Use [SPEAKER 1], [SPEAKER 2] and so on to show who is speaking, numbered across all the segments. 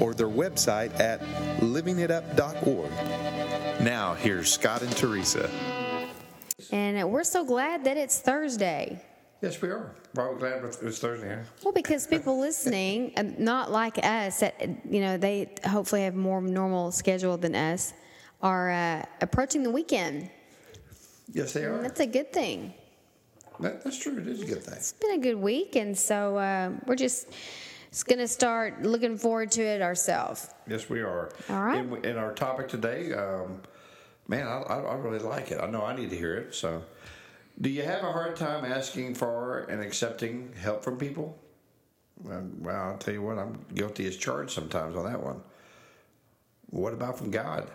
[SPEAKER 1] or their website at livingitup.org. Now, here's Scott and Teresa.
[SPEAKER 2] And we're so glad that it's Thursday.
[SPEAKER 3] Yes, we are. Well, glad it's Thursday. Huh?
[SPEAKER 2] Well, because people listening, uh, not like us, that you know, they hopefully have more normal schedule than us, are uh, approaching the weekend.
[SPEAKER 3] Yes, they are.
[SPEAKER 2] That's a good thing.
[SPEAKER 3] That, that's true. It is a good thing.
[SPEAKER 2] It's been a good week, and so uh, we're just going to start looking forward to it ourselves.
[SPEAKER 3] Yes, we are.
[SPEAKER 2] All right.
[SPEAKER 3] In, in our topic today, um, man, I, I, I really like it. I know I need to hear it. So, do you have a hard time asking for and accepting help from people? Well, well, I'll tell you what, I'm guilty as charged sometimes on that one. What about from God?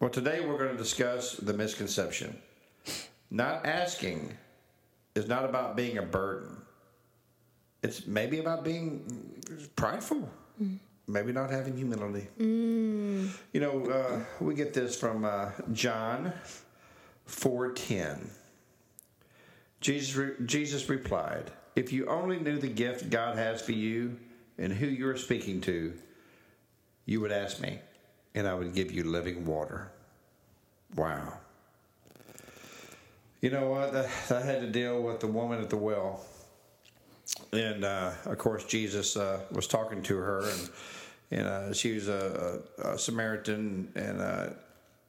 [SPEAKER 3] Well, today we're going to discuss the misconception. Not asking is not about being a burden. It's maybe about being prideful, mm. maybe not having humility.
[SPEAKER 2] Mm.
[SPEAKER 3] You know, uh, we get this from uh, John four ten. Jesus re- Jesus replied, "If you only knew the gift God has for you and who you're speaking to, you would ask me, and I would give you living water." Wow. You know what? I had to deal with the woman at the well and uh, of course Jesus uh, was talking to her, and and uh, she was a, a, a Samaritan, and uh,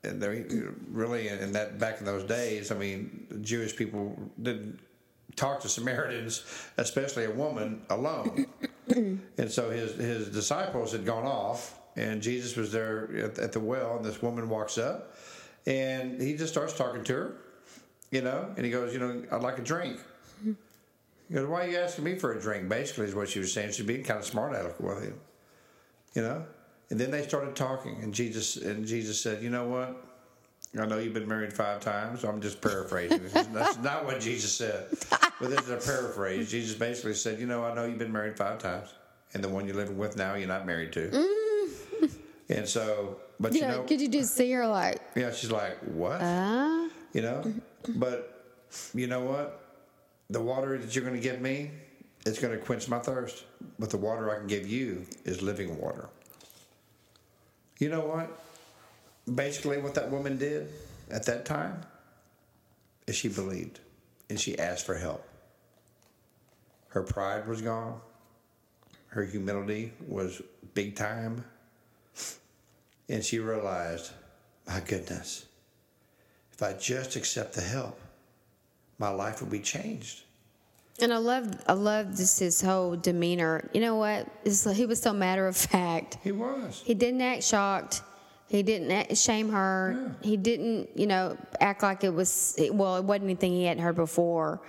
[SPEAKER 3] and they really in that back in those days, I mean, Jewish people didn't talk to Samaritans, especially a woman alone, and so his his disciples had gone off, and Jesus was there at, at the well, and this woman walks up, and he just starts talking to her, you know, and he goes, you know, I'd like a drink. He goes, Why are you asking me for a drink? Basically, is what she was saying. She's being kind of smart aleck with him. You know? And then they started talking, and Jesus and Jesus said, You know what? I know you've been married five times. I'm just paraphrasing. That's not what Jesus said. But this is a paraphrase. Jesus basically said, You know, I know you've been married five times, and the one you're living with now, you're not married to.
[SPEAKER 2] Mm.
[SPEAKER 3] And so, but
[SPEAKER 2] yeah,
[SPEAKER 3] you know.
[SPEAKER 2] Could you just see her like.
[SPEAKER 3] Yeah, she's like, What?
[SPEAKER 2] Uh?
[SPEAKER 3] You know? But you know what? The water that you're going to give me, it's going to quench my thirst. But the water I can give you is living water. You know what? Basically, what that woman did at that time is she believed and she asked for help. Her pride was gone, her humility was big time, and she realized, my goodness, if I just accept the help, my life would be changed.
[SPEAKER 2] And I love, I love just his whole demeanor. You know what? He was so matter of fact.
[SPEAKER 3] He was.
[SPEAKER 2] He didn't act shocked. He didn't act, shame her. Yeah. He didn't, you know, act like it was. Well, it wasn't anything he hadn't heard before.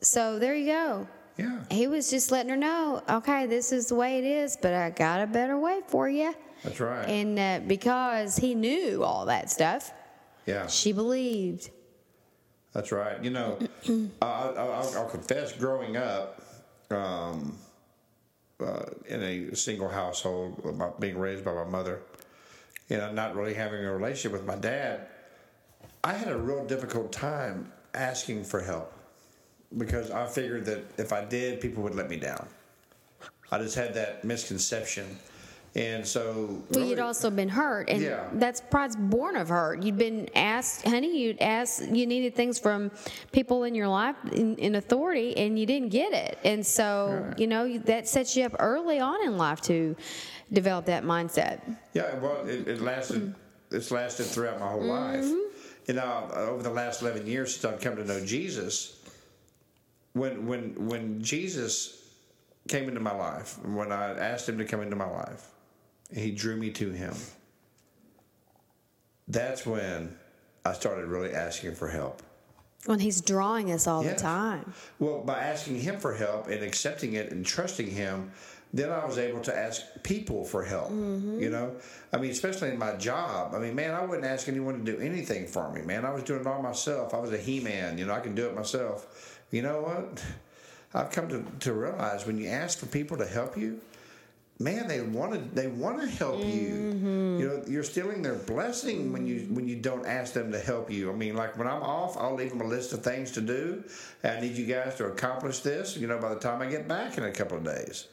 [SPEAKER 2] So there you go.
[SPEAKER 3] Yeah.
[SPEAKER 2] He was just letting her know, okay, this is the way it is, but I got a better way for you.
[SPEAKER 3] That's right.
[SPEAKER 2] And uh, because he knew all that stuff,
[SPEAKER 3] yeah,
[SPEAKER 2] she believed.
[SPEAKER 3] That's right. You know, I, will confess, growing up um, uh, in a single household, about being raised by my mother, and not really having a relationship with my dad, I had a real difficult time asking for help because I figured that if I did, people would let me down. I just had that misconception and so,
[SPEAKER 2] well, you'd also been hurt, and
[SPEAKER 3] yeah.
[SPEAKER 2] that's pride's born of hurt. You'd been asked, honey, you'd asked, you needed things from people in your life in, in authority, and you didn't get it. And so, right. you know, that sets you up early on in life to develop that mindset.
[SPEAKER 3] Yeah, well, it, it lasted. Mm-hmm. It's lasted throughout my whole mm-hmm. life. You know, over the last eleven years since I've come to know Jesus, when when when Jesus came into my life, when I asked him to come into my life he drew me to him. That's when I started really asking for help.
[SPEAKER 2] When he's drawing us all
[SPEAKER 3] yes.
[SPEAKER 2] the time.
[SPEAKER 3] Well, by asking him for help and accepting it and trusting him, then I was able to ask people for help. Mm-hmm. You know, I mean, especially in my job. I mean, man, I wouldn't ask anyone to do anything for me. Man, I was doing it all myself. I was a he-man. You know, I can do it myself. You know what? I've come to, to realize when you ask for people to help you, man, they want to they want to help you. You mm-hmm. know, you're stealing their blessing when you when you don't ask them to help you. I mean, like when I'm off, I'll leave them a list of things to do. I need you guys to accomplish this. You know, by the time I get back in a couple of days.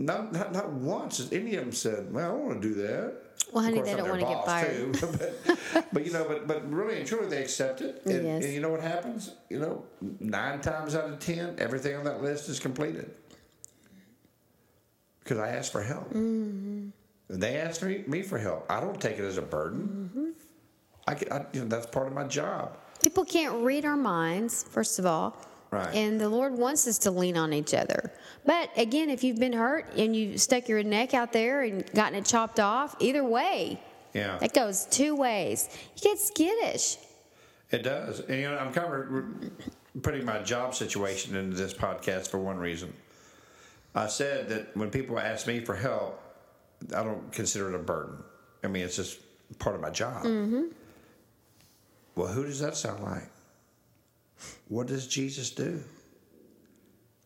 [SPEAKER 3] Not, not, not once has any of them said, "Well, I don't want to do that."
[SPEAKER 2] Well, honey,
[SPEAKER 3] Of course,
[SPEAKER 2] they
[SPEAKER 3] I'm
[SPEAKER 2] don't
[SPEAKER 3] their
[SPEAKER 2] wanna get
[SPEAKER 3] boss,
[SPEAKER 2] fired.
[SPEAKER 3] too. but, but you know, but but really and truly, they accept it. And,
[SPEAKER 2] Yes.
[SPEAKER 3] and you know what happens? You know, nine times out of ten, everything on that list is completed because I asked for help.
[SPEAKER 2] Mm-hmm.
[SPEAKER 3] They asked me, me for help. I don't take it as a burden.
[SPEAKER 2] Mm-hmm.
[SPEAKER 3] I, can, I you know that's part of my job.
[SPEAKER 2] People can't read our minds, first of all.
[SPEAKER 3] Right.
[SPEAKER 2] And the Lord wants us to lean on each other. But again, if you've been hurt and you stuck your neck out there and gotten it chopped off, either way,
[SPEAKER 3] Yeah,
[SPEAKER 2] that goes two ways. You get skittish.
[SPEAKER 3] it does. And you know, I'm kind of putting my job situation into this podcast for one reason. I said that when people ask me for help, I don't consider it a burden. I mean, it's just part of my job. Mm-hmm. Well, who does that sound like? What does Jesus do?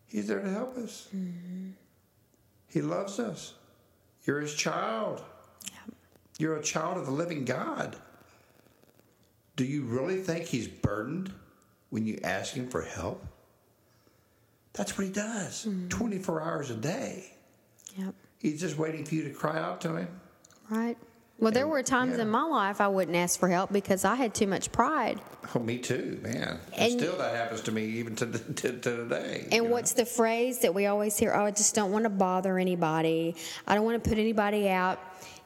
[SPEAKER 3] He's there to help us. Mm-hmm. He loves us. You're his child. You're a child of the living God. Do you really think he's burdened when you ask him for help? That's what he does mm-hmm. 24 hours a day.
[SPEAKER 2] Yep.
[SPEAKER 3] He's just waiting for you to cry out to him.
[SPEAKER 2] Right. Well, there
[SPEAKER 3] And-
[SPEAKER 2] were times
[SPEAKER 3] yeah.
[SPEAKER 2] in my life I wouldn't ask for help because I had too much pride.
[SPEAKER 3] Oh, me too, man. And,
[SPEAKER 2] And-
[SPEAKER 3] still, that happens to me even to, to, to today.
[SPEAKER 2] And
[SPEAKER 3] you know?
[SPEAKER 2] what's the phrase that we always hear? Oh, I just don't want to bother anybody. I don't want to put anybody out.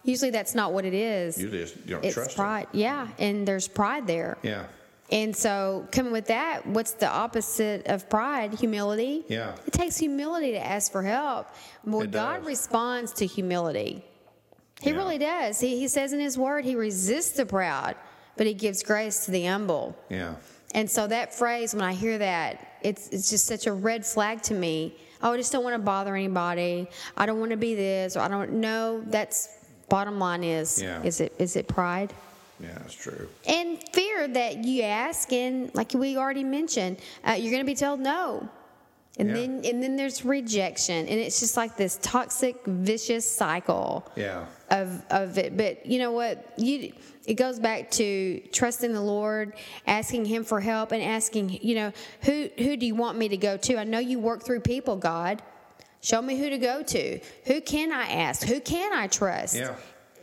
[SPEAKER 2] Usually that's not what it is.
[SPEAKER 3] You just you don't
[SPEAKER 2] it's
[SPEAKER 3] trust
[SPEAKER 2] pride. Yeah. And there's pride there.
[SPEAKER 3] Yeah,
[SPEAKER 2] And so, coming with that, what's the opposite of pride? Humility.
[SPEAKER 3] Yeah.
[SPEAKER 2] It takes humility to ask for help. But
[SPEAKER 3] It
[SPEAKER 2] God
[SPEAKER 3] does.
[SPEAKER 2] responds to humility. He
[SPEAKER 3] Yeah.
[SPEAKER 2] really does. He, he says in His Word, He resists the proud, but He gives grace to the humble.
[SPEAKER 3] yeah,
[SPEAKER 2] And so that phrase, when I hear that, it's it's just such a red flag to me. Oh, I just don't want to bother anybody. I don't want to be this, or I don't know. That's bottom line is
[SPEAKER 3] Yeah.
[SPEAKER 2] is it is it pride?
[SPEAKER 3] Yeah. That's true.
[SPEAKER 2] and fear that you ask and like we already mentioned uh, you're going to be told no and
[SPEAKER 3] Yeah.
[SPEAKER 2] then and then there's rejection and it's just like this toxic vicious cycle
[SPEAKER 3] Yeah,
[SPEAKER 2] of of it but you know what you it goes back to trusting the lord asking him for help and asking you know who who do you want me to go to i know you work through people god show me who to go to who can i ask who can i trust
[SPEAKER 3] Yeah.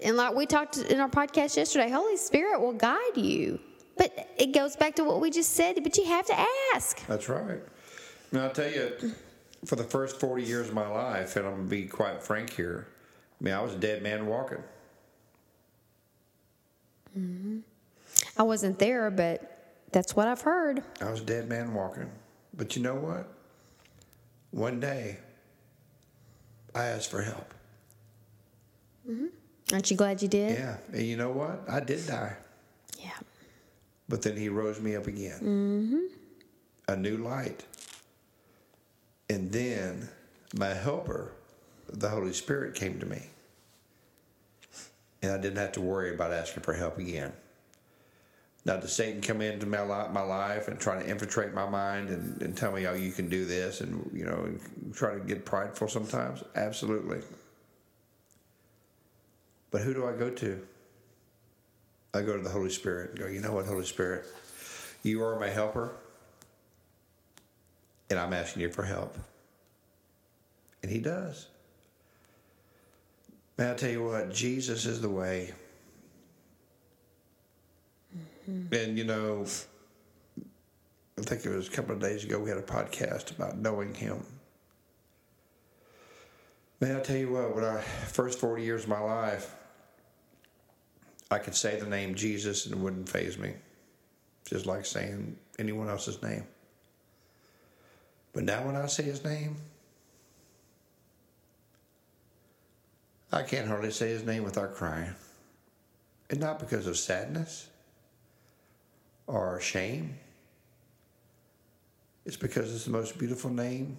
[SPEAKER 2] And like we talked in our podcast yesterday holy spirit will guide you but it goes back to what we just said but you have to ask
[SPEAKER 3] that's right. Now I'll tell you, for the first forty years of my life, and I'm gonna be quite frank here. I mean, I was a dead man walking. Mm-hmm.
[SPEAKER 2] i wasn't there but that's what i've heard
[SPEAKER 3] I was a dead man walking. But you know what? One day, I asked for help. Mm-hmm.
[SPEAKER 2] Aren't you glad you did
[SPEAKER 3] Yeah, and you know what? I did die.
[SPEAKER 2] yeah
[SPEAKER 3] But then he rose me up again. Mm-hmm. A new light. And then my helper, the Holy Spirit, came to me. And I didn't have to worry about asking for help again. Now, does Satan come into my, li- my life and try to infiltrate my mind and, and tell me, oh, you can do this and, you know, and try to get prideful sometimes? Absolutely. But who do I go to? I go to the Holy Spirit and go, you know what, Holy Spirit? You are my helper, and I'm asking you for help. And He does. May I tell you what? Jesus is the way. Mm-hmm. And, you know, I think it was a couple of days ago we had a podcast about knowing Him. May I tell you what? When I first 40 years of my life, I could say the name Jesus and it wouldn't faze me, just like saying anyone else's name. But now when I say his name, I can't hardly say his name without crying. And not because of sadness or shame. It's because it's the most beautiful name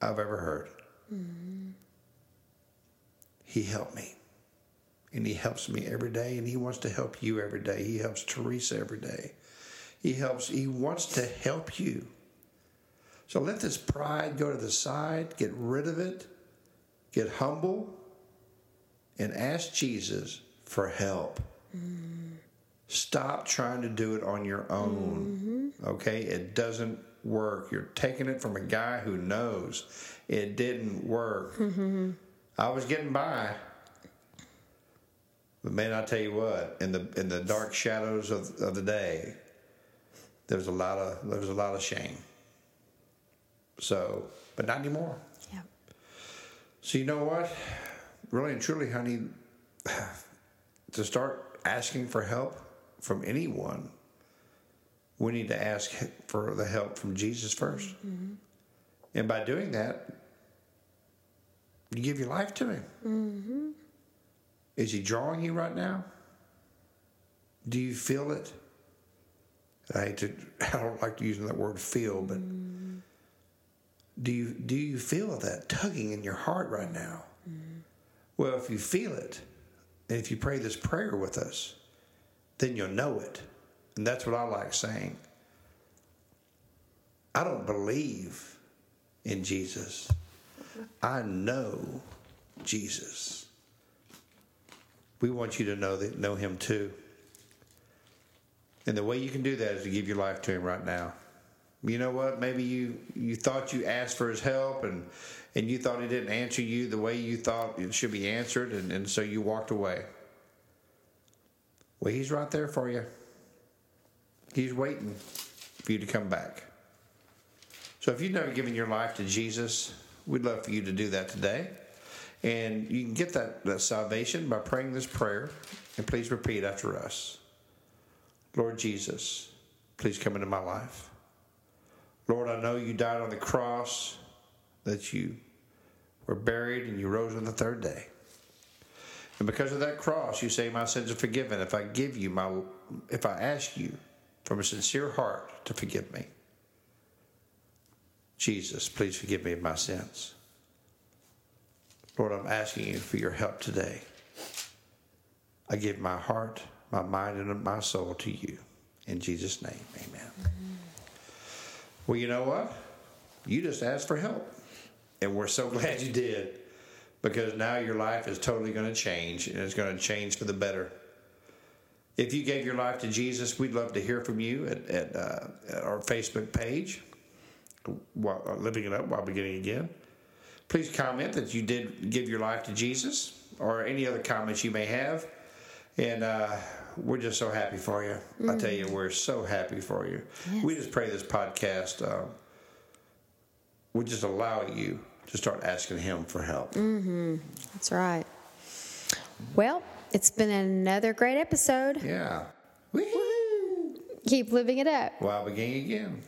[SPEAKER 3] I've ever heard. Mm-hmm. He helped me. And He helps me every day, and He wants to help you every day. He helps Teresa every day. He helps, He wants to help you. So let this pride go to the side, get rid of it, get humble, and ask Jesus for help. Mm. Stop trying to do it on your own. Mm-hmm. Okay? It doesn't work. You're taking it from a guy who knows it didn't work. Mm-hmm. I was getting by. But man, I tell you what, in the in the dark shadows of, of the day, there's a lot of there was a lot of shame. So, but not anymore.
[SPEAKER 2] Yeah.
[SPEAKER 3] So you know what? Really and truly, honey, to start asking for help from anyone, we need to ask for the help from Jesus 1st mm-hmm. And by doing that, you give your life to Him. Mm-hmm. Is He drawing you right now? Do you feel it? I hate to. I don't like using that word "feel," but do you do you feel that tugging in your heart right now? Well, if you feel it, and if you pray this prayer with us, then you'll know it. And that's what I like saying. I don't believe in Jesus. I know Jesus. We want you to know that know him too. And the way you can do that is to give your life to him right now. You know what? Maybe you you thought you asked for his help and and you thought he didn't answer you the way you thought it should be answered and, and so you walked away. Well, he's right there for you. He's waiting for you to come back. So if you've never given your life to Jesus, we'd love for you to do that today. And you can get that, that salvation by praying this prayer. And please repeat after us Lord Jesus, please come into my life. Lord, I know you died on the cross, that you were buried, and you rose on the third day. And because of that cross, you say my sins are forgiven. If I give you my, if I ask you from a sincere heart to forgive me, Jesus, please forgive me of my sins. Lord, I'm asking you for your help today. I give my heart, my mind, and my soul to you. In Jesus' name, amen. Well, you know what? You just asked for help. And we're so glad you did because now your life is totally going to change and it's going to change for the better. If you gave your life to Jesus, we'd love to hear from you at, at, uh, at our Facebook page, while, uh, Living It Up While Beginning Again. Please comment that you did give your life to Jesus or any other comments you may have. And uh, we're just so happy for you. I tell you, we're so happy for you. We just pray this podcast uh, would just allow you to start asking Him for help.
[SPEAKER 2] That's right. Well, it's been another great episode.
[SPEAKER 3] Yeah. Woo-hoo.
[SPEAKER 2] Keep living it up.
[SPEAKER 3] While beginning again.